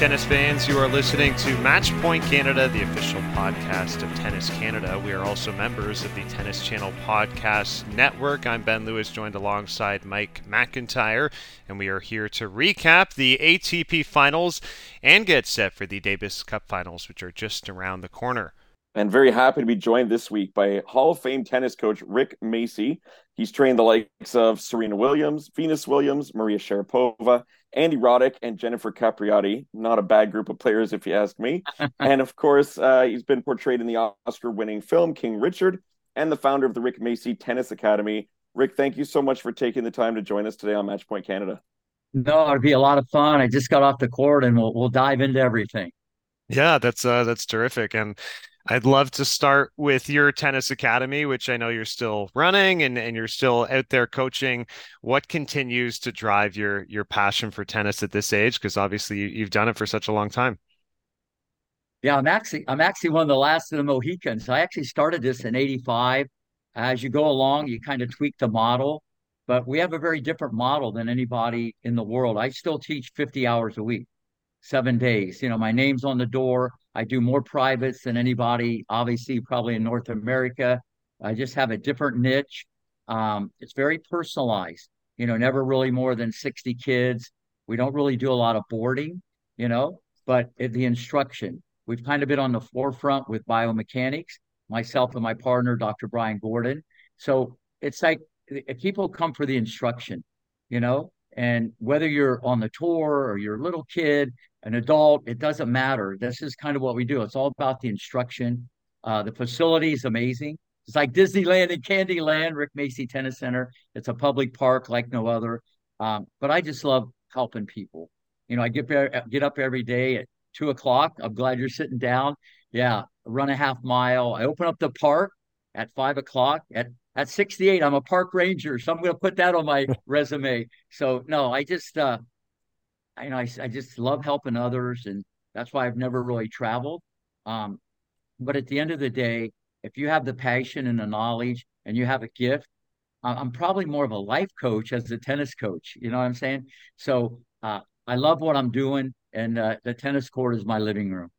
Tennis fans, you are listening to Match Point Canada, the official podcast of Tennis Canada. We are also members of the Tennis Channel Podcast Network. I'm Ben Lewis, joined alongside Mike McIntyre, and we are here to recap the ATP finals and get set for the Davis Cup finals, which are just around the corner. And very happy to be joined this week by Hall of Fame tennis coach Rick Macci. He's trained the likes of Serena Williams, Venus Williams, Maria Sharapova, Andy Roddick, and Jennifer Capriati. Not a bad group of players, if you ask me. and of course, uh, he's been portrayed in the Oscar winning film King Richard and the founder of the Rick Macci Tennis Academy. Rick, thank you so much for taking the time to join us today on Matchpoint Canada. No, it'd be a lot of fun. I just got off the court and we'll, we'll dive into everything. Yeah, that's uh, that's terrific. And I'd love to start with your tennis academy, which I know you're still running and, and you're still out there coaching. What continues to drive your your passion for tennis at this age? Because obviously you, have done it for such a long time. Yeah, I'm actually I'm actually one of the last of the Mohicans. I actually started this in '85. As you go along, you kind of tweak the model, but we have a very different model than anybody in the world. I still teach 50 hours a week, seven days. You know, my name's on the door. I do more privates than anybody, obviously, probably in North America. I just have a different niche. Um, it's very personalized, you know, never really more than 60 kids. We don't really do a lot of boarding, you know, but the instruction, we've kind of been on the forefront with biomechanics, myself and my partner, Dr. Brian Gordon. So it's like people come for the instruction, you know, and whether you're on the tour or you're a little kid, an adult, it doesn't matter. This is kind of what we do. It's all about the instruction. Uh, the facility is amazing. It's like Disneyland and Candyland, Rick Macci Tennis Center. It's a public park like no other. Um, but I just love helping people. You know, I get get up every day at two o'clock. I'm glad you're sitting down. Yeah, run a half mile. I open up the park at five o'clock. At at 68, I'm a park ranger, so I'm going to put that on my resume. So no, I just uh, I, you know, I, I just love helping others, and that's why I've never really traveled. Um, but at the end of the day, if you have the passion and the knowledge, and you have a gift, I'm probably more of a life coach as a tennis coach. You know what I'm saying? So uh, I love what I'm doing, and uh, the tennis court is my living room.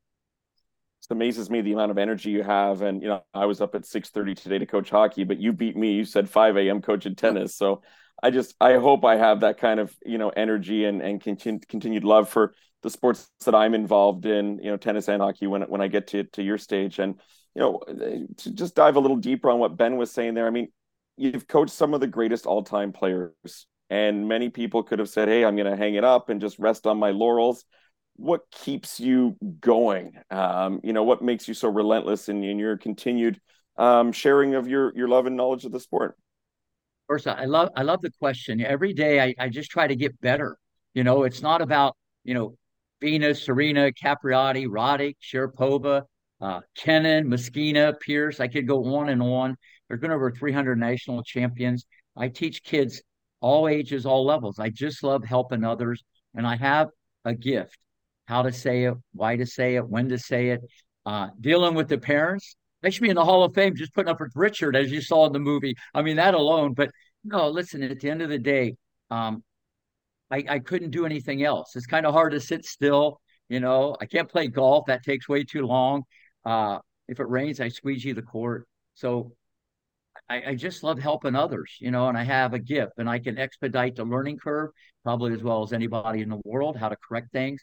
It amazes me the amount of energy you have. And you know, I was up at 6:30 today to coach hockey, but you beat me. You said 5 a.m. coaching tennis. So I just I hope I have that kind of you know energy and and continu- continued love for the sports that I'm involved in, you know, tennis and hockey when when I get to to your stage. And you know, to just dive a little deeper on what Ben was saying there. I mean, you've coached some of the greatest all time players, and many people could have said, "Hey, I'm going to hang it up and just rest on my laurels." What keeps you going? Um, you know, what makes you so relentless in, in your continued um, sharing of your your love and knowledge of the sport? First, I love I love the question. Every day I, I just try to get better. You know, it's not about, you know, Venus, Serena, Capriati, Roddick, Sharapova, uh, Kenin, Messina, Pierce. I could go on and on. There's been over 300 national champions. I teach kids all ages, all levels. I just love helping others. And I have a gift how to say it, why to say it, when to say it, uh, dealing with the parents. They should be in the Hall of Fame just putting up with Richard, as you saw in the movie. I mean, that alone. But no, listen, at the end of the day, um, I, I couldn't do anything else. It's kind of hard to sit still. You know, I can't play golf. That takes way too long. Uh, if it rains, I squeegee the court. So I, I, just love helping others, you know, and I have a gift and I can expedite the learning curve probably as well as anybody in the world, how to correct things.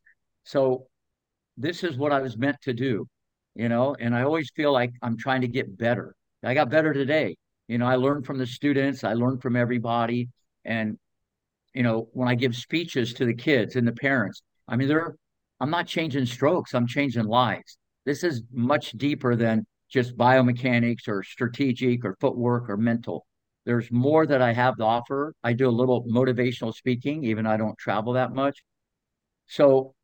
So this is what I was meant to do you know, and I always feel like I'm trying to get better. I got better today. You know, I learned from the students, I learned from everybody. And, you know, when I give speeches to the kids and the parents, I mean, they're, I'm not changing strokes, I'm changing lives. This is much deeper than just biomechanics or strategic or footwork or mental. There's more that I have to offer. I do a little motivational speaking, even I don't travel that much. So,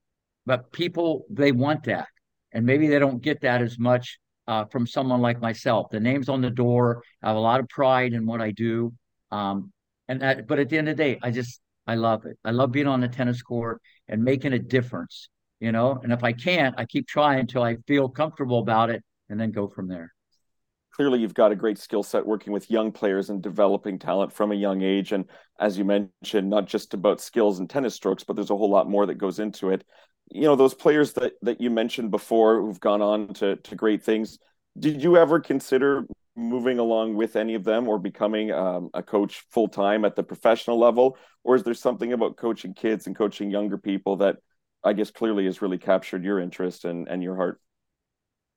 but people, they want that and maybe they don't get that as much uh, from someone like myself. The name's on the door. I have a lot of pride in what I do, um, and that, but at the end of the day, I just I love it. I love being on the tennis court and making a difference. You know, and if I can't, I keep trying until I feel comfortable about it, and then go from there. Clearly, you've got a great skill set working with young players and developing talent from a young age. And as you mentioned, not just about skills and tennis strokes, but there's a whole lot more that goes into it you know those players that that you mentioned before who've gone on to to great things. Did you ever consider moving along with any of them or becoming um, a coach full time at the professional level, or is there something about coaching kids and coaching younger people that I guess clearly has really captured your interest and and your heart?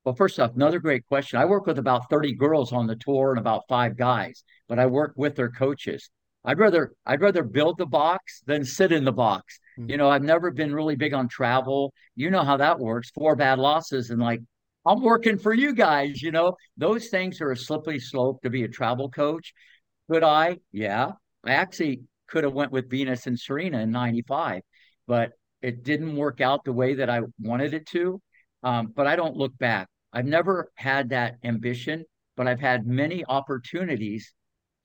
Well, first off, another great question. I work with about 30 girls on the tour and about five guys, but I work with their coaches. I'd rather I'd rather build the box than sit in the box. Mm-hmm. You know, I've never been really big on travel. You know how that works. Four bad losses and like I'm working for you guys, you know. Those things are a slippery slope to be a travel coach. Could I? Yeah. I actually could have went with Venus and Serena in 95, but it didn't work out the way that I wanted it to. Um, but I don't look back. I've never had that ambition, but I've had many opportunities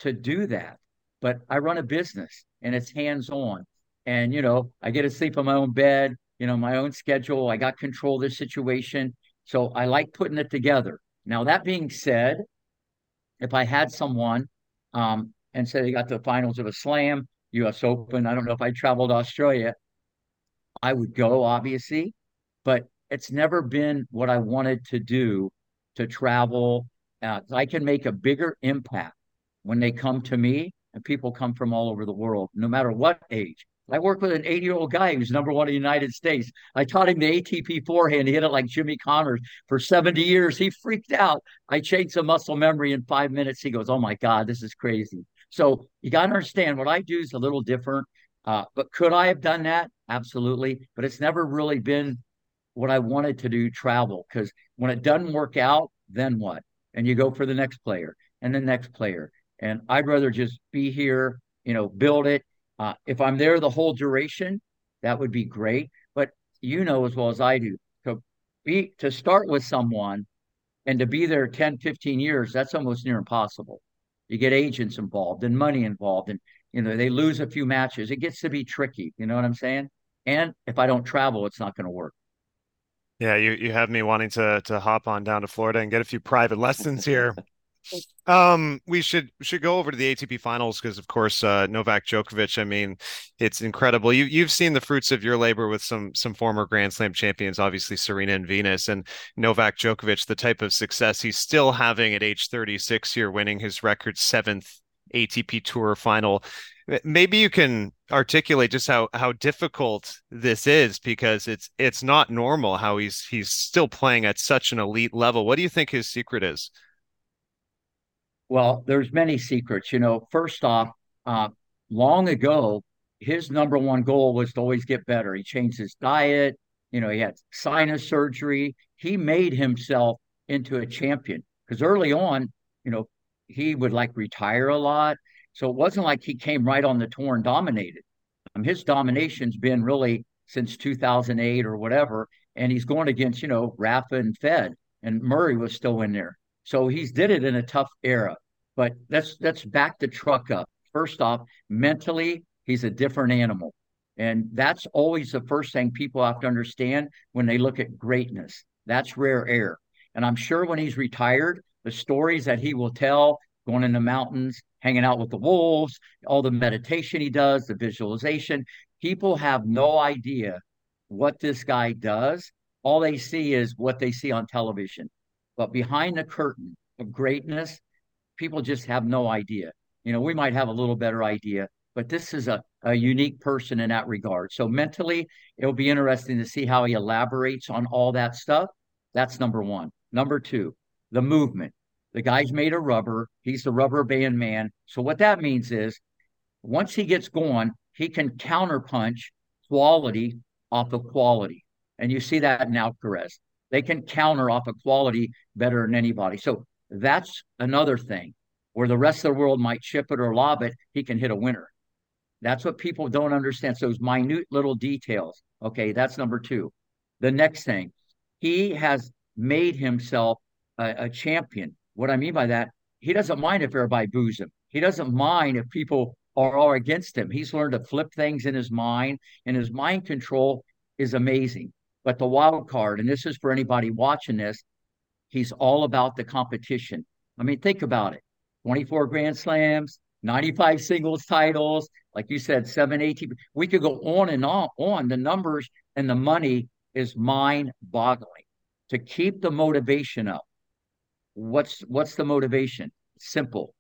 to do that. But I run a business and it's hands on. And, you know, I get to sleep on my own bed, you know, my own schedule. I got control of the situation. So I like putting it together. Now, that being said, if I had someone um, and say they got to the finals of a slam, US Open, I don't know if I traveled Australia, I would go, obviously. But it's never been what I wanted to do to travel. Uh, I can make a bigger impact when they come to me, and people come from all over the world, no matter what age. I worked with an 80 year old guy who's number one in the United States. I taught him the ATP forehand. He hit it like Jimmy Connors for 70 years. He freaked out. I changed the muscle memory in five minutes. He goes, Oh my God, this is crazy. So you got to understand what I do is a little different. Uh, but could I have done that? Absolutely. But it's never really been what I wanted to do travel because when it doesn't work out, then what? And you go for the next player and the next player. And I'd rather just be here, you know, build it. Uh, if I'm there the whole duration, that would be great. But you know as well as I do, to be to start with someone and to be there 10, 15 years, that's almost near impossible. You get agents involved and money involved, and you know, they lose a few matches. It gets to be tricky. You know what I'm saying? And if I don't travel, it's not going to work. Yeah, you you have me wanting to to hop on down to Florida and get a few private lessons here. Um, we should should go over to the ATP finals because, of course, uh, Novak Djokovic. I mean, it's incredible. You you've seen the fruits of your labor with some some former Grand Slam champions, obviously Serena and Venus, and Novak Djokovic. The type of success he's still having at age 36 here, winning his record seventh ATP Tour final. Maybe you can articulate just how how difficult this is because it's it's not normal how he's he's still playing at such an elite level. What do you think his secret is? Well, there's many secrets. You know, first off, uh, long ago, his number one goal was to always get better. He changed his diet. You know, he had sinus surgery. He made himself into a champion because early on, you know, he would like retire a lot. So it wasn't like he came right on the tour and dominated. Um, his domination's been really since 2008 or whatever, and he's going against you know Rafa and Fed, and Murray was still in there. So he's did it in a tough era. But let's let's back the truck up. First off, mentally, he's a different animal. And that's always the first thing people have to understand when they look at greatness. That's rare air. And I'm sure when he's retired, the stories that he will tell going in the mountains, hanging out with the wolves, all the meditation he does, the visualization. People have no idea what this guy does. All they see is what they see on television. But behind the curtain of greatness, people just have no idea. You know, we might have a little better idea, but this is a, a unique person in that regard. So mentally, it'll be interesting to see how he elaborates on all that stuff. That's number one. Number two, the movement. The guy's made of rubber. He's the rubber band man. So what that means is once he gets going, he can counterpunch quality off of quality. And you see that in Alcaraz. They can counter off a quality better than anybody. So that's another thing where the rest of the world might chip it or lob it, he can hit a winner. That's what people don't understand. So those minute little details. Okay, that's number two. The next thing, he has made himself a, a champion what I mean by that, he doesn't mind if everybody boos him. He doesn't mind if people are all against him. He's learned to flip things in his mind, and his mind control is amazing. But the wild card, and this is for anybody watching this, he's all about the competition. I mean, think about it 24 Grand Slams, 95 singles titles, like you said, seven, 18. We could go on and on, on. The numbers and the money is mind boggling. To keep the motivation up, what's what's the motivation? Simple.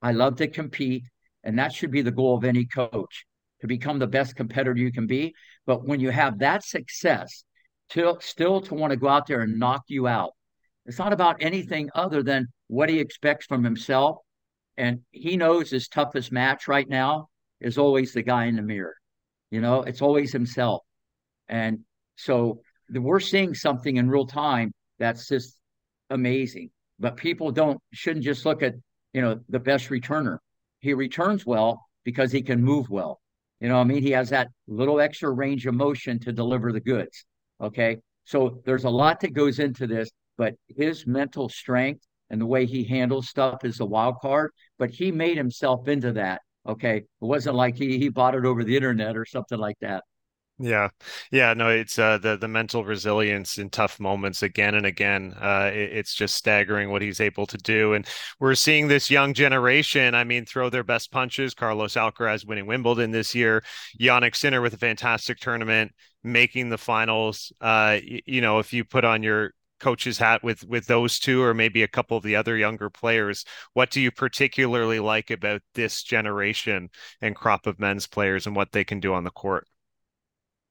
I love to compete, and that should be the goal of any coach to become the best competitor you can be. But when you have that success, to, still to want to go out there and knock you out, it's not about anything other than what he expects from himself. And he knows his toughest match right now is always the guy in the mirror. You know, it's always himself. And so we're seeing something in real time that's just amazing. But people don't shouldn't just look at, you know, the best returner. He returns well because he can move well. You know, I mean, he has that little extra range of motion to deliver the goods. Okay. So there's a lot that goes into this, but his mental strength and the way he handles stuff is a wild card. But he made himself into that. Okay. It wasn't like he, he bought it over the internet or something like that. Yeah, yeah, no, it's uh, the the mental resilience in tough moments again and again. Uh, it, it's just staggering what he's able to do, and we're seeing this young generation. I mean, throw their best punches. Carlos Alcaraz winning Wimbledon this year. Jannik Sinner with a fantastic tournament, making the finals. Uh, you know, if you put on your coach's hat with with those two or maybe a couple of the other younger players what do you particularly like about this generation and crop of men's players and what they can do on the court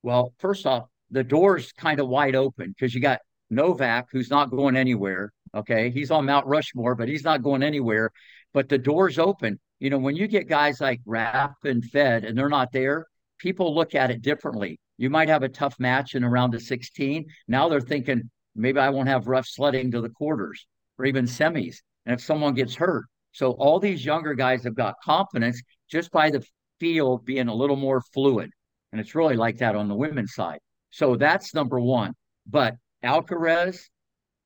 well, first off, the door's kind of wide open because you got Novak, who's not going anywhere. Okay. He's on Mount Rushmore, but he's not going anywhere. But the door's open. You know, when you get guys like Rafa and Fed and they're not there, people look at it differently. You might have a tough match in around the 16. Now they're thinking, maybe I won't have rough sledding to the quarters or even semis. And if someone gets hurt. So all these younger guys have got confidence just by the field being a little more fluid. And it's really like that on the women's side. So that's number one. But Alcaraz,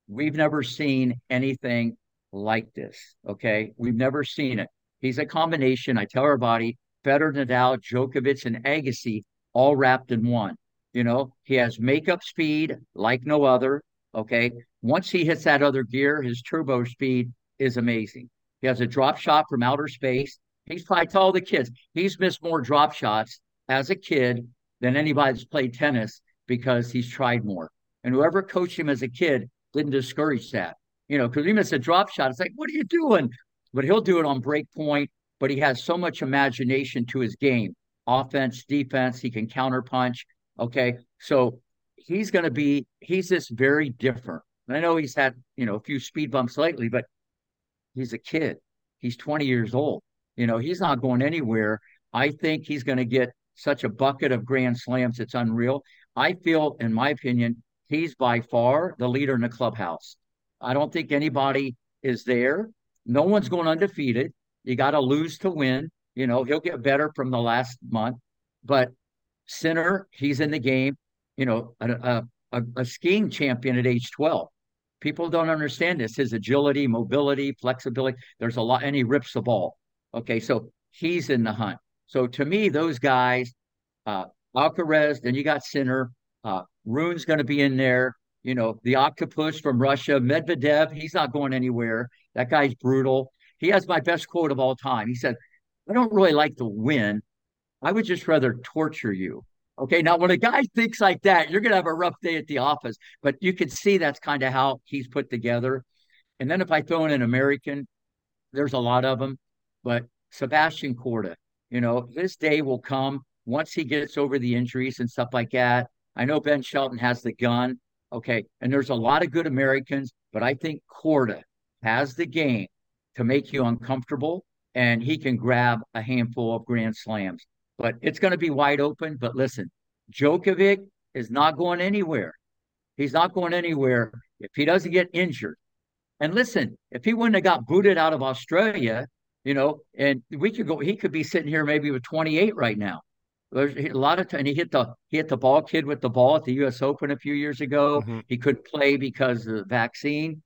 we've never seen anything like this. Okay. We've never seen it. He's a combination. I tell everybody Federer, Nadal, Djokovic, and Agassi all wrapped in one. You know, he has makeup speed like no other. Okay. Once he hits that other gear, his turbo speed is amazing. He has a drop shot from outer space. He's probably tell the kids he's missed more drop shots as a kid than anybody that's played tennis because he's tried more. And whoever coached him as a kid didn't discourage that. You know, because he missed a drop shot. It's like, what are you doing? But he'll do it on break point. But he has so much imagination to his game offense, defense. He can counter punch. Okay. So he's going to be, he's just very different. And I know he's had, you know, a few speed bumps lately, but he's a kid. He's 20 years old. You know, he's not going anywhere. I think he's going to get such a bucket of grand slams. It's unreal. I feel, in my opinion, he's by far the leader in the clubhouse. I don't think anybody is there. No one's going undefeated. You got to lose to win. You know, he'll get better from the last month. But Sinner, he's in the game. You know, a, a, a skiing champion at age 12. People don't understand this. His agility, mobility, flexibility. There's a lot, and he rips the ball. Okay, so he's in the hunt. So to me, those guys, uh, Alcaraz, then you got Sinner, uh, Rune's going to be in there. You know, the octopus from Russia, Medvedev, he's not going anywhere. That guy's brutal. He has my best quote of all time. He said, I don't really like to win. I would just rather torture you. Okay. Now, when a guy thinks like that, you're going to have a rough day at the office, but you can see that's kind of how he's put together. And then if I throw in an American, there's a lot of them, but Sebastian Korda, you know, this day will come once he gets over the injuries and stuff like that. I know Ben Shelton has the gun. Okay. And there's a lot of good Americans, but I think Korda has the game to make you uncomfortable and he can grab a handful of grand slams. But it's going to be wide open. But listen, Djokovic is not going anywhere. He's not going anywhere if he doesn't get injured. And listen, if he wouldn't have got booted out of Australia, you know, and we could go. He could be sitting here maybe with 28 right now. There's a lot of time. He hit the he hit the ball kid with the ball at the U.S. Open a few years ago. Mm-hmm. He couldn't play because of the vaccine.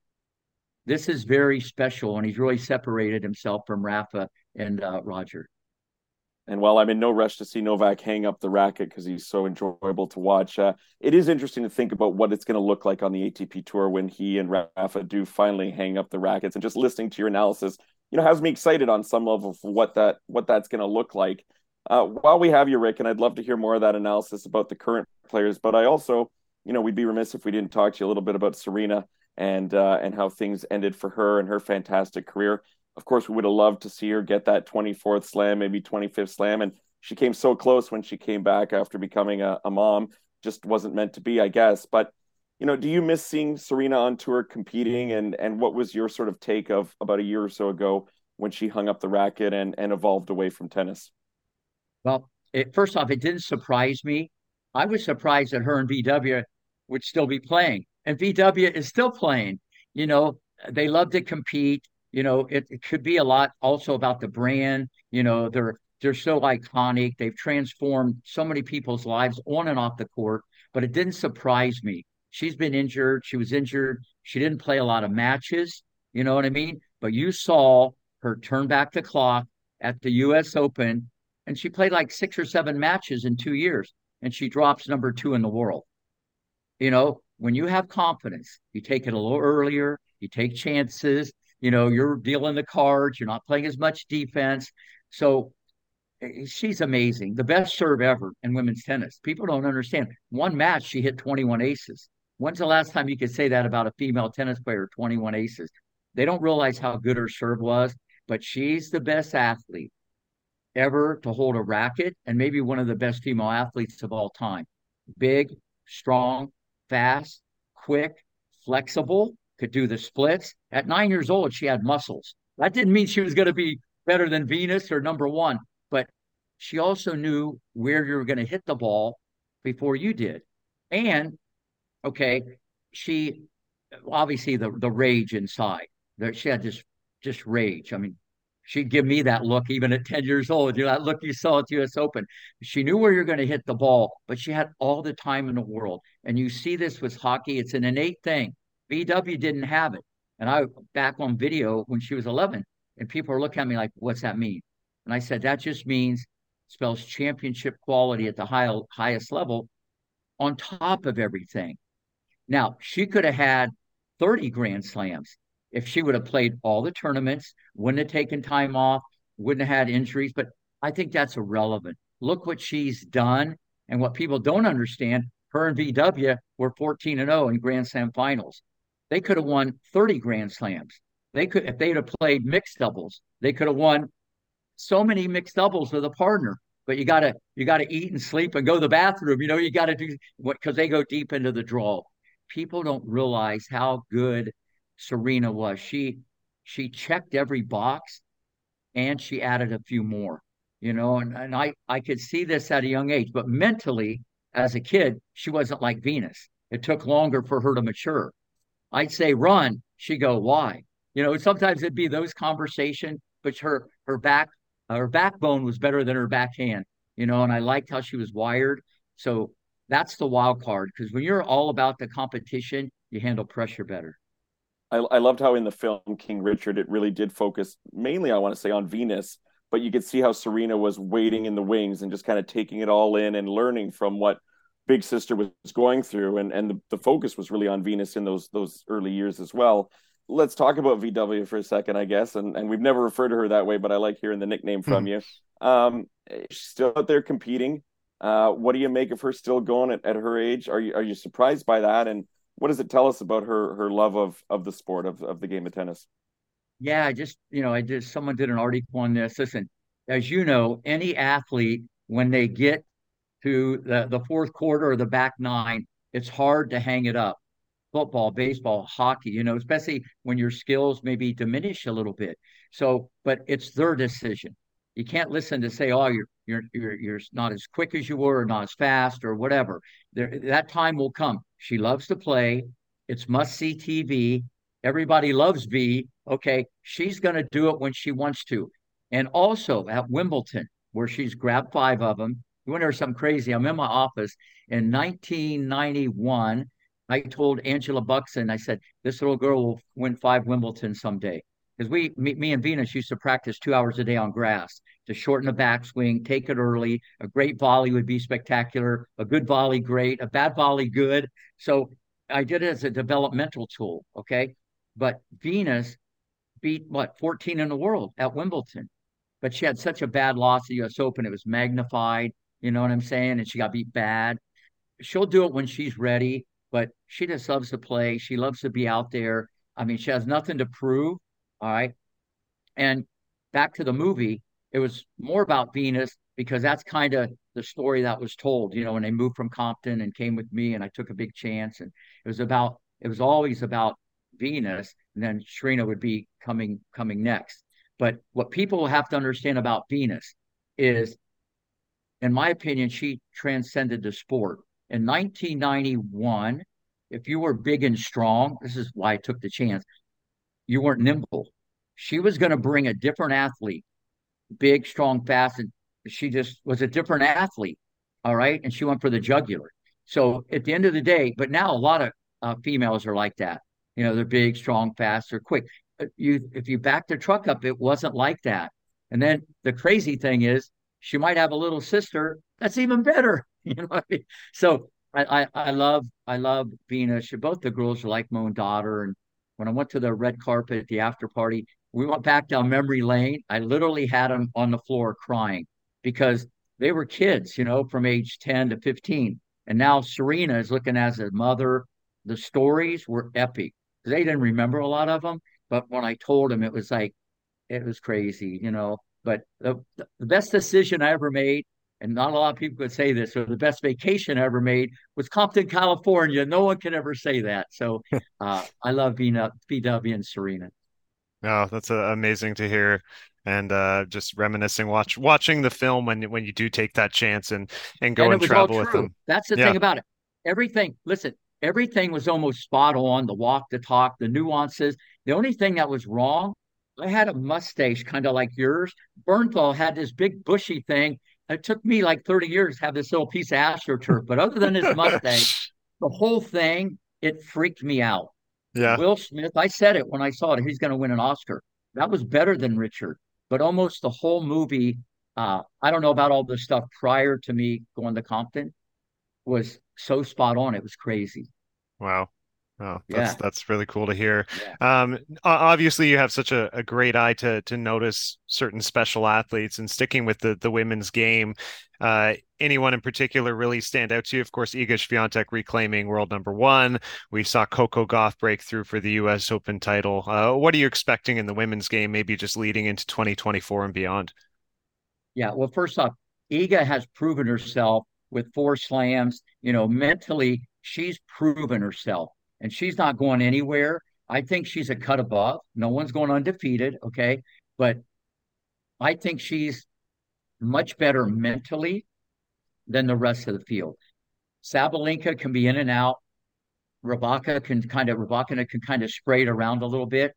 This is very special, and he's really separated himself from Rafa and uh, Roger. And while I'm in no rush to see Novak hang up the racket because he's so enjoyable to watch, uh, it is interesting to think about what it's going to look like on the ATP tour when he and Rafa do finally hang up the rackets. And just listening to your analysis, you know, has me excited on some level for what that what that's going to look like. Uh, while we have you, Rick, and I'd love to hear more of that analysis about the current players. But I also, you know, we'd be remiss if we didn't talk to you a little bit about Serena and uh, and how things ended for her and her fantastic career. Of course, we would have loved to see her get that 24th slam, maybe 25th slam, and she came so close when she came back after becoming a, a mom. Just wasn't meant to be, I guess. But you know, do you miss seeing Serena on tour competing? And and what was your sort of take of about a year or so ago when she hung up the racket and and evolved away from tennis? Well, it, first off, it didn't surprise me. I was surprised that her and VW would still be playing, and VW is still playing. You know, they love to compete. You know, it, it could be a lot also about the brand. You know, they're they're so iconic. They've transformed so many people's lives on and off the court. But it didn't surprise me. She's been injured. She was injured. She didn't play a lot of matches. You know what I mean? But you saw her turn back the clock at the U.S. Open and she played like six or seven matches in two years and she drops number two in the world you know when you have confidence you take it a little earlier you take chances you know you're dealing the cards you're not playing as much defense so eh, she's amazing the best serve ever in women's tennis people don't understand one match she hit 21 aces when's the last time you could say that about a female tennis player 21 aces they don't realize how good her serve was but she's the best athlete ever to hold a racket and maybe one of the best female athletes of all time. Big, strong, fast, quick, flexible, could do the splits. At nine years old, she had muscles. That didn't mean she was going to be better than Venus or number one, but she also knew where you were going to hit the ball before you did. And okay, she obviously the the rage inside. That she had this just rage. I mean, she'd give me that look even at 10 years old. You know, that look you saw at US Open. She knew where you're going to hit the ball, but she had all the time in the world. And you see this with hockey, it's an innate thing. VW didn't have it. And I back on video when she was 11, and people are looking at me like, what's that mean? And I said, that just means spells championship quality at the high, highest level on top of everything. Now, she could have had 30 Grand Slams if she would have played all the tournaments, wouldn't have taken time off, wouldn't have had injuries. But I think that's irrelevant. Look what she's done. And what people don't understand, her and VW were 14 and 0 in Grand Slam finals. They could have won 30 Grand Slams. They could, if they'd have played mixed doubles, they could have won so many mixed doubles with a partner. But you gotta you gotta eat and sleep and go to the bathroom. You know, you gotta do what because they go deep into the draw. People don't realize how good Serena was. She she checked every box and she added a few more, you know, and, and I, I could see this at a young age, but mentally as a kid, she wasn't like Venus. It took longer for her to mature. I'd say run, she'd go, why? You know, sometimes it'd be those conversation, but her her back her backbone was better than her backhand, you know, and I liked how she was wired. So that's the wild card because when you're all about the competition, you handle pressure better. I, I loved how in the film King Richard it really did focus mainly, I want to say, on Venus, but you could see how Serena was waiting in the wings and just kind of taking it all in and learning from what Big Sister was going through, and and the, the focus was really on Venus in those those early years as well. Let's talk about VW for a second, I guess, and and we've never referred to her that way, but I like hearing the nickname from you. Um, she's still out there competing. Uh, what do you make of her still going at, at her age? Are you are you surprised by that? And what does it tell us about her her love of of the sport of of the game of tennis? Yeah, I just you know, I just someone did an article on this. Listen, as you know, any athlete when they get to the the fourth quarter or the back nine, it's hard to hang it up. Football, baseball, hockey, you know, especially when your skills maybe diminish a little bit. So, but it's their decision. You can't listen to say, "Oh, you're you're you're you're not as quick as you were, or not as fast, or whatever." There, that time will come. She loves to play. It's must see TV. Everybody loves V. Okay, she's going to do it when she wants to. And also at Wimbledon, where she's grabbed five of them. You want to something crazy? I'm in my office in 1991. I told Angela Buxton, I said, this little girl will win five Wimbledon someday because we, me, me, and Venus used to practice two hours a day on grass to shorten the backswing, take it early. A great volley would be spectacular. A good volley, great. A bad volley, good. So I did it as a developmental tool. Okay. But Venus beat what 14 in the world at Wimbledon, but she had such a bad loss at U.S. Open. It was magnified. You know what I'm saying? And she got beat bad. she'll do it when she's ready, but she just loves to play. She loves to be out there. I mean, she has nothing to prove. All right. And back to the movie, it was more about Venus because that's kind of the story that was told, you know, when they moved from Compton and came with me and I took a big chance. And it was about, it was always about Venus. And then Serena would be coming, coming next. But what people have to understand about Venus is, in my opinion, she transcended the sport. In 1991, if you were big and strong, this is why I took the chance, you weren't nimble. She was going to bring a different athlete, big, strong, fast, and she just was a different athlete. All right. And she went for the jugular. So at the end of the day, but now a lot of uh, females are like that. You know, they're big, strong, fast, they're quick. You, if you back the truck up, it wasn't like that. And then the crazy thing is, she might have a little sister that's even better. You know, I mean? so I, I, I love I love Venus. Both the girls are like my own daughter. And when I went to the red carpet at the after party, we went back down memory lane. I literally had them on the floor crying because they were kids, you know, from age 10 to 15. And now Serena is looking as a mother. The stories were epic. They didn't remember a lot of them, but when I told them, it was like, it was crazy, you know. But the, the best decision I ever made, and not a lot of people could say this, or the best vacation I ever made was Compton, California. No one can ever say that. So uh, I love being up VW and Serena. Oh, that's uh, amazing to hear and uh, just reminiscing, watch watching the film when when you do take that chance and and go and, and travel with them. That's the yeah. thing about it. Everything. Listen, everything was almost spot on. The walk, the talk, the nuances. The only thing that was wrong, I had a mustache kind of like yours. Bernthal had this big bushy thing. It took me like 30 years to have this little piece of astroturf. But other than his mustache, the whole thing, it freaked me out. Yeah. Will Smith, I said it when I saw it. He's going to win an Oscar. That was better than Richard but almost the whole movie. Uh, I don't know about all the stuff prior to me going to Compton was so spot on. It was crazy. Wow. Oh, that's yeah. that's really cool to hear. Yeah. Um, obviously, you have such a, a, great eye to to notice certain special athletes, and sticking with the the women's game. Uh, anyone in particular really stand out to you? Of course, Iga Swiatek reclaiming world number one. We saw Coco Gauff break through for the U.S. Open title. Uh, what are you expecting in the women's game? Maybe just leading into 2024 and beyond. Yeah. Well, first off, Iga has proven herself with four slams. You know, mentally, she's proven herself and she's not going anywhere. I think she's a cut above. No one's going undefeated, okay? But I think she's much better mentally than the rest of the field. Sabalenka can be in and out. Rybakina can kind of Rybakina can kind of spray it around a little bit.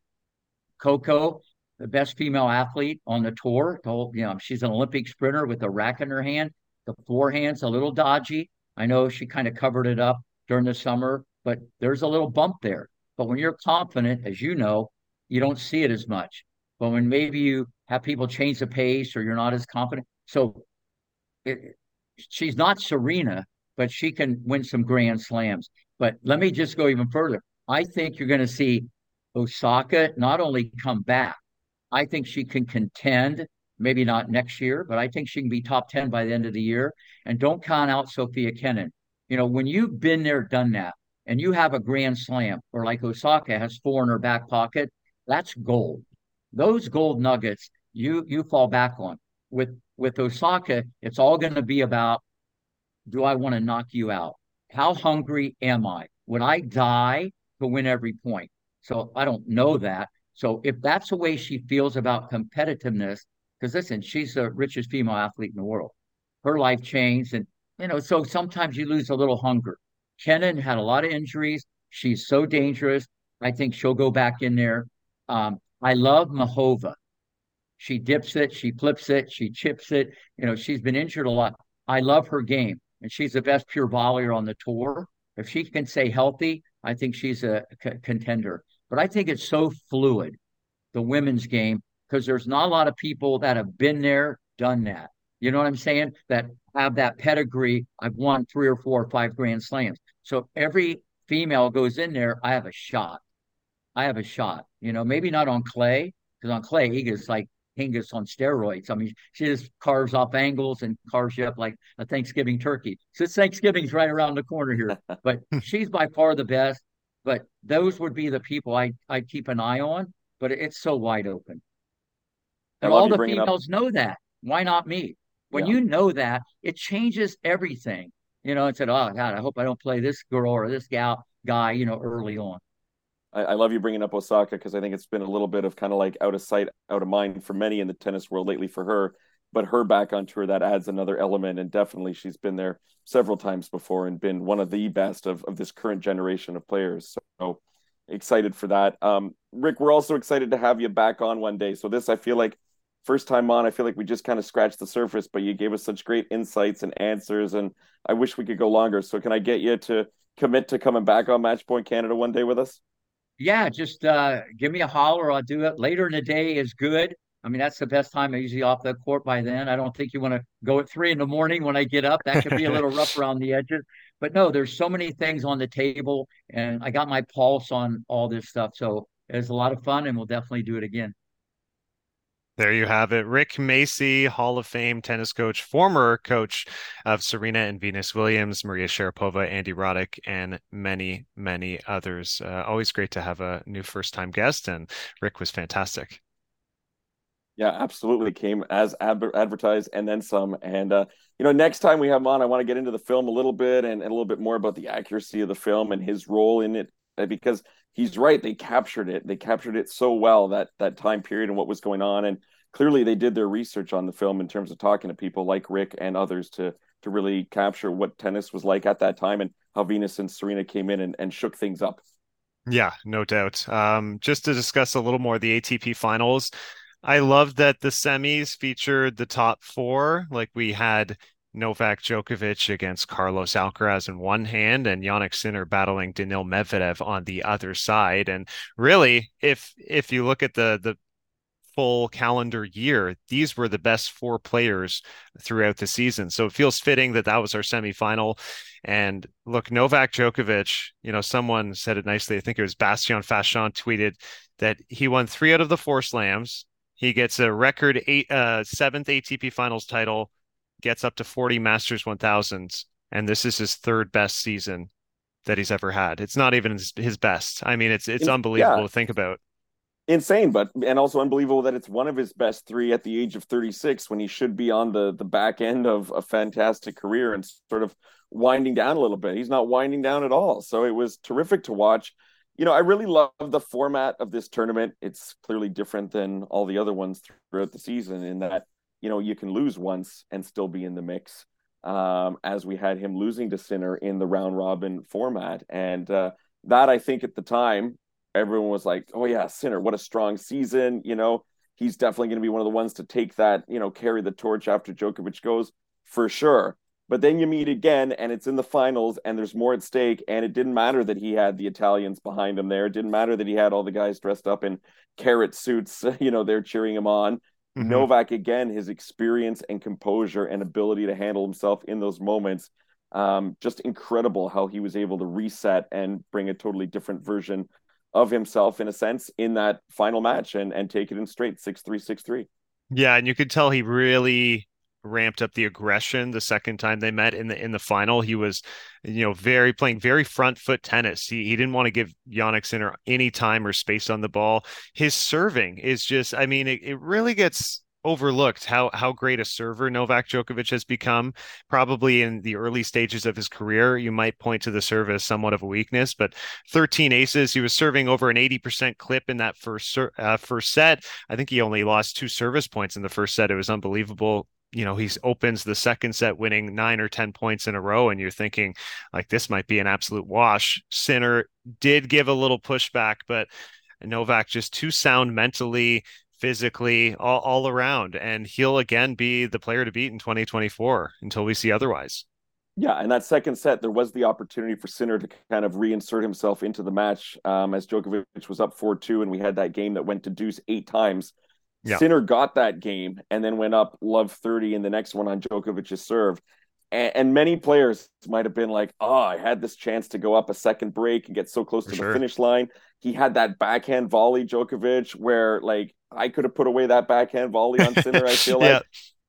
Coco, the best female athlete on the tour. You know, she's an Olympic sprinter with a rack in her hand. The forehand's a little dodgy. I know she kind of covered it up during the summer but there's a little bump there. But when you're confident, as you know, you don't see it as much. But when maybe you have people change the pace or you're not as confident, so it, she's not Serena, but she can win some grand slams. But let me just go even further. I think you're going to see Osaka not only come back, I think she can contend, maybe not next year, but I think she can be top 10 by the end of the year. And don't count out Sophia Kenin. You know, when you've been there, done that, and you have a grand slam, or like Osaka has four in her back pocket, that's gold. Those gold nuggets you you fall back on. With with Osaka, it's all going to be about do I want to knock you out? How hungry am I? Would I die to win every point? So I don't know that. So if that's the way she feels about competitiveness, because listen, she's the richest female athlete in the world. Her life changed, and you know, so sometimes you lose a little hunger. Kenin had a lot of injuries. She's so dangerous. I think she'll go back in there. Um, I love Muchova. She dips it, she flips it, she chips it. You know, she's been injured a lot. I love her game, and she's the best pure volleyer on the tour. If she can stay healthy, I think she's a c- contender. But I think it's so fluid, the women's game, because there's not a lot of people that have been there, done that. You know what I'm saying? That have that pedigree. I've won three or four or five grand slams. So if every female goes in there, I have a shot. I have a shot. You know, maybe not on clay, because on clay, he Iga's like Hingis on steroids. I mean, she just carves off angles and carves you up like a Thanksgiving turkey. So Thanksgiving's right around the corner here, but she's by far the best. But those would be the people I I keep an eye on. But it's so wide open, and all the females know that. Why not me? When yeah. you know that, it changes everything. You know, and said, "Oh God, I hope I don't play this girl or this gal guy." You know, early on. I, I love you bringing up Osaka because I think it's been a little bit of kind of like out of sight, out of mind for many in the tennis world lately for her. But her back on tour that adds another element, and definitely she's been there several times before and been one of the best of of this current generation of players. So excited for that. Um, Rick, we're also excited to have you back on one day. So this, I feel like first time on, I feel like we just kind of scratched the surface, but you gave us such great insights and answers, and I wish we could go longer. So can I get you to commit to coming back on Match Point Canada one day with us? Yeah, just uh, give me a holler. I'll do it later in the day is good. I mean, that's the best time. I'm usually off the court by then. I don't think you want to go at three in the morning when I get up. That could be a little rough around the edges. But no, there's so many things on the table, and I got my pulse on all this stuff. So it's a lot of fun, and we'll definitely do it again. There you have it. Rick Macci, Hall of Fame tennis coach, former coach of Serena and Venus Williams, Maria Sharapova, Andy Roddick, and many, many others. Uh, always great to have a new first time guest, and Rick was fantastic. Yeah, absolutely. Came as ad- advertised and then some. And, uh, you know, next time we have him on, I want to get into the film a little bit and, and a little bit more about the accuracy of the film and his role in it because he's right. They captured it. They captured it so well that that time period and what was going on. And clearly, they did their research on the film in terms of talking to people like Rick and others to to really capture what tennis was like at that time and how Venus and Serena came in and, and shook things up. Yeah, no doubt. Um, just to discuss a little more the ATP finals. I love that the semis featured the top four. Like we had Novak Djokovic against Carlos Alcaraz in one hand and Jannik Sinner battling Daniil Medvedev on the other side. And really, if if you look at the the full calendar year, these were the best four players throughout the season. So it feels fitting that that was our semifinal. And look, Novak Djokovic, you know, someone said it nicely. I think it was Bastien Fachan tweeted that he won three out of the four slams. He gets a record eight, uh, seventh ATP Finals title gets up to 40 Masters 1000s, and this is his third best season that he's ever had. It's not even his, best. I mean, it's it's unbelievable yeah. to think about. Insane, but and also unbelievable that it's one of his best three at the age of 36 when he should be on the the back end of a fantastic career and sort of winding down a little bit. He's not winding down at all. So it was terrific to watch. You know, I really love the format of this tournament. It's clearly different than all the other ones throughout the season in that you know, you can lose once and still be in the mix. Um, as we had him losing to Sinner in the round robin format. And uh, that I think at the time, everyone was like, oh, yeah, Sinner, what a strong season. You know, he's definitely going to be one of the ones to take that, you know, carry the torch after Djokovic goes for sure. But then you meet again and it's in the finals and there's more at stake. And it didn't matter that he had the Italians behind him there. It didn't matter that he had all the guys dressed up in carrot suits, you know, they're cheering him on. Mm-hmm. Novak again, his experience and composure and ability to handle himself in those moments, um, just incredible how he was able to reset and bring a totally different version of himself in a sense in that final match and and take it in straight six three six three. Yeah, and you could tell he really ramped up the aggression the second time they met in the in the final. He was, you know, very playing very front foot tennis. He he didn't want to give Jannik Sinner any time or space on the ball. His serving is just, I mean, it, it really gets overlooked how how great a server Novak Djokovic has become. Probably in the early stages of his career, you might point to the serve as somewhat of a weakness, but 13 aces. He was serving over an 80% clip in that first uh, first set. I think he only lost two service points in the first set. It was unbelievable you know he opens the second set winning nine or ten points in a row and you're thinking like this might be an absolute wash sinner did give a little pushback but novak just too sound mentally physically all, all around and he'll again be the player to beat in 2024 until we see otherwise yeah, and that second set, there was the opportunity for Sinner to kind of reinsert himself into the match um, as Djokovic was up 4 2, and we had that game that went to deuce eight times. Yeah. Sinner got that game and then went up love 30 in the next one on Djokovic's serve. And, and, many players might have been like, oh, I had this chance to go up a second break and get so close For to sure. the finish line. He had that backhand volley, Djokovic, where like I could have put away that backhand volley on Sinner. I feel like,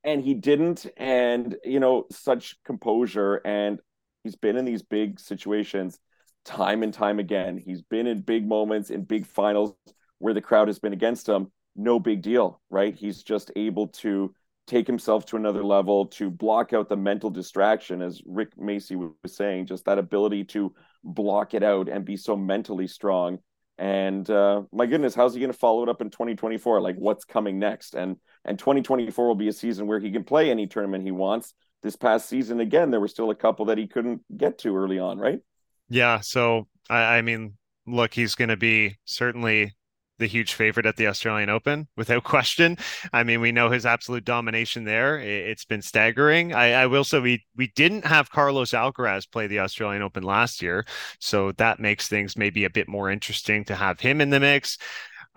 and he didn't. And you know, such composure, and he's been in these big situations time and time again. He's been in big moments in big finals where the crowd has been against him. No big deal, right? He's just able to take himself to another level to block out the mental distraction as rick Macci was saying just that ability to block it out and be so mentally strong. And uh, my goodness how's he going to follow it up in 2024 like what's coming next? And and 2024 will be a season where he can play any tournament he wants. This past season again there were still a couple that he couldn't get to early on right? Yeah so i, I mean look he's going to be certainly the huge favorite at the Australian Open without question. I mean, we know his absolute domination there. It's been staggering. I, I, will say we we didn't have Carlos Alcaraz play the Australian Open last year, so that makes things maybe a bit more interesting to have him in the mix.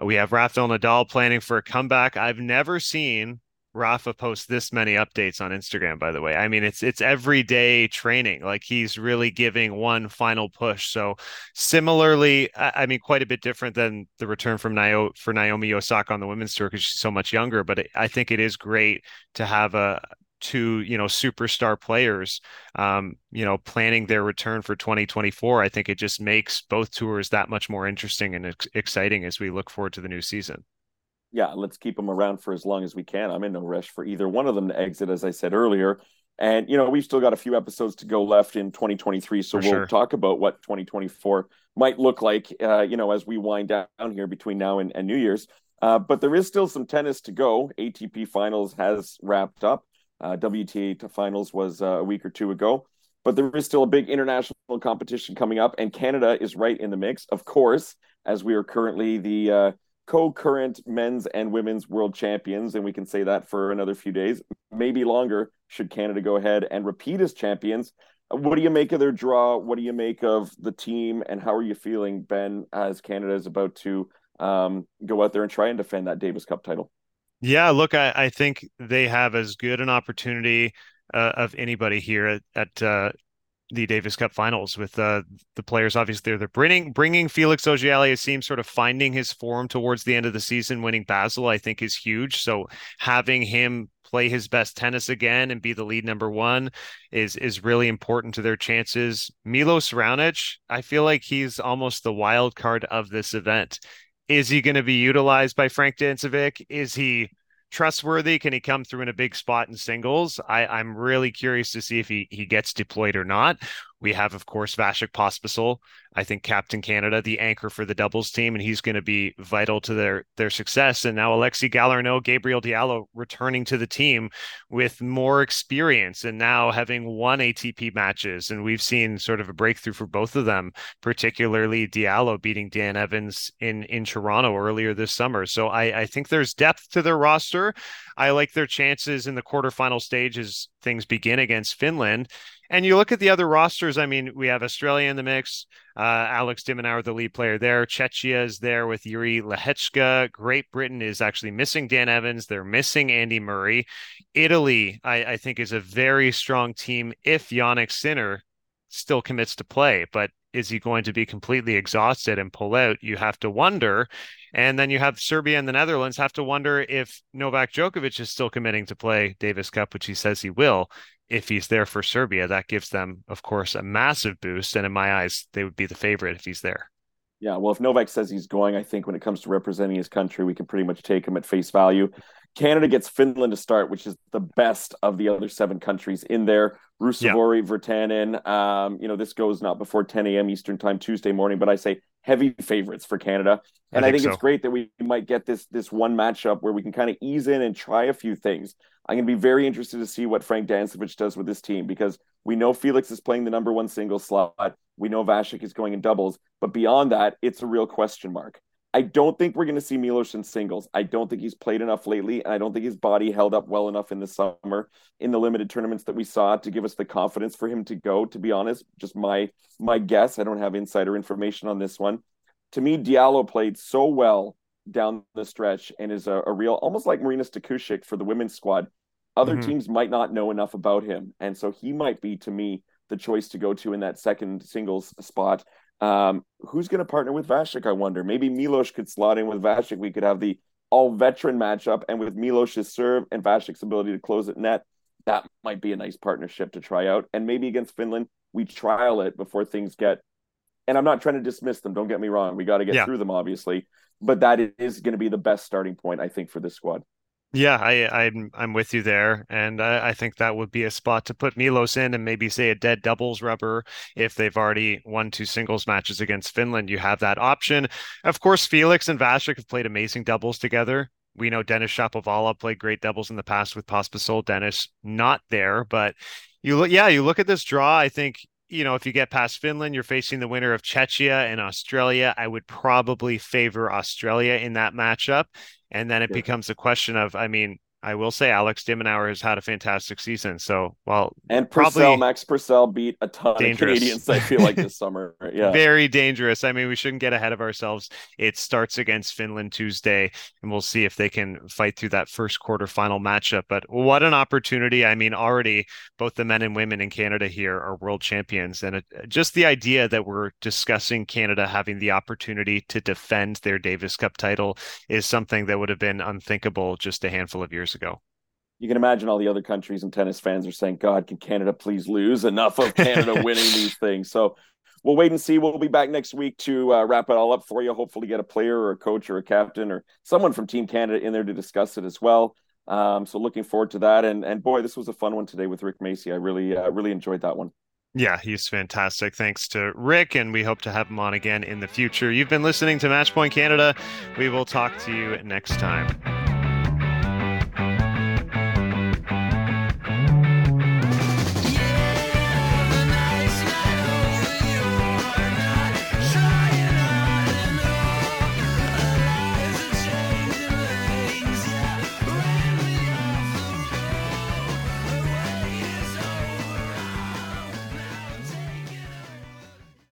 We have Rafael Nadal planning for a comeback. I've never seen Rafa posts this many updates on Instagram, by the way. I mean, it's it's everyday training. Like he's really giving one final push. So similarly, I, I mean, quite a bit different than the return from Naomi for Naomi Osaka on the women's tour because she's so much younger. But it, I think it is great to have a two you know superstar players um you know planning their return for 2024 i think it just makes both tours that much more interesting and ex- exciting as we look forward to the new season yeah, let's keep them around for as long as we can. I'm in no rush for either one of them to exit, as I said earlier. And you know, we've still got a few episodes to go left in 2023, so for we'll sure. talk about what 2024 might look like. Uh, you know, as we wind down here between now and, and New Year's. Uh, but there is still some tennis to go. ATP Finals has wrapped up. Uh, WTA Finals was uh, a week or two ago, but there is still a big international competition coming up, and Canada is right in the mix, of course, as we are currently the uh, co-current men's and women's world champions, and we can say that for another few days, maybe longer. Should Canada go ahead and repeat as champions? What do you make of their draw? What do you make of the team, and how are you feeling, Ben, as Canada is about to um, go out there and try and defend that Davis Cup title? Yeah, look, I, I think they have as good an opportunity uh, of anybody here at, at uh, the Davis Cup Finals with uh, the players. Obviously, they're bringing bringing Felix Auger-Aliassime sort of finding his form towards the end of the season, winning Basel. I think is huge. So having him play his best tennis again and be the lead number one is is really important to their chances. Milos Raonic, I feel like he's almost the wild card of this event. Is he going to be utilized by Frank Dancevic? Is he trustworthy? Can he come through in a big spot in singles? I, I'm really curious to see if he, he gets deployed or not. We have, of course, Vasek Pospisil, I think Captain Canada, the anchor for the doubles team, and he's going to be vital to their their success. And now Alexis Galarneau, Gabriel Diallo returning to the team with more experience and now having won ATP matches. And we've seen sort of a breakthrough for both of them, particularly Diallo beating Dan Evans in in Toronto earlier this summer. So I, I think there's depth to their roster. I like their chances in the quarterfinal stage as things begin against Finland. And you look at the other rosters. I mean, we have Australia in the mix. Uh, Alex de Minaur, the lead player there. Czechia is there with Jiri Lehecka. Great Britain is actually missing Dan Evans. They're missing Andy Murray. Italy, I, I think, is a very strong team if Jannik Sinner still commits to play. But is he going to be completely exhausted and pull out? You have to wonder. And then you have Serbia and the Netherlands have to wonder if Novak Djokovic is still committing to play Davis Cup, which he says he will if he's there for Serbia, that gives them, of course, a massive boost. And in my eyes, they would be the favorite if he's there. Yeah, well, if Novak says he's going, I think when it comes to representing his country, we can pretty much take him at face value. Canada gets Finland to start, which is the best of the other seven countries in there. Ruusuvuori, yeah. Virtanen. Um, you know, this goes not before 10 a.m. Eastern time Tuesday morning, but I say heavy favorites for Canada. And I think, I think so. it's great that we might get this this one matchup where we can kind of ease in and try a few things. I'm going to be very interested to see what Frank Dancevic does with this team because we know Felix is playing the number one single slot. We know Vasek is going in doubles, but beyond that, it's a real question mark. I don't think we're going to see Milos in singles. I don't think he's played enough lately, and I don't think his body held up well enough in the summer in the limited tournaments that we saw to give us the confidence for him to go. To be honest, just my my guess. I don't have insider information on this one. To me, Diallo played so well down the stretch and is a, a real, almost like Marina Stakusic for the women's squad. Other mm-hmm. teams might not know enough about him, and so he might be to me the choice to go to in that second singles spot. Um, who's going to partner with Vasek? I wonder. Maybe Milos could slot in with Vasek. We could have the all veteran matchup, and with Milos's serve and Vasek's ability to close at net, that might be a nice partnership to try out. And maybe against Finland, we trial it before things get. And I'm not trying to dismiss them. Don't get me wrong. We got to get yeah. through them, obviously. But that is going to be the best starting point, I think, for this squad. Yeah, I, I'm I'm with you there, and I, I, think that would be a spot to put Milos in, and maybe say a dead doubles rubber if they've already won two singles matches against Finland. You have that option. Of course, Felix and Vasek have played amazing doubles together. We know Denis Shapovalov played great doubles in the past with Pospisil. Denis not there, but you look, yeah, you look at this draw. I think you know, if you get past Finland, you're facing the winner of Czechia and Australia. I would probably favor Australia in that matchup. And then it yeah. becomes a question of, I mean, I will say Alex de Minaur has had a fantastic season. So, well, and Purcell, probably Max Purcell beat a ton dangerous. of Canadians. I feel like this summer, yeah, very dangerous. I mean, we shouldn't get ahead of ourselves. It starts against Finland Tuesday, and we'll see if they can fight through that first quarterfinal matchup. But what an opportunity! I mean, already both the men and women in Canada here are world champions, and it, just the idea that we're discussing Canada having the opportunity to defend their Davis Cup title is something that would have been unthinkable just a handful of years years ago. You can imagine all the other countries and tennis fans are saying, God, can Canada please lose? Enough of Canada winning these things. So we'll wait and see. We'll be back next week to uh, wrap it all up for you. Hopefully, get a player or a coach or a captain or someone from Team Canada in there to discuss it as well. Um, so looking forward to that. And and boy, this was a fun one today with Rick Macci. I really uh, really enjoyed that one. Yeah, he's fantastic. Thanks to Rick, and we hope to have him on again in the future. You've been listening to Match Point Canada. We will talk to you next time.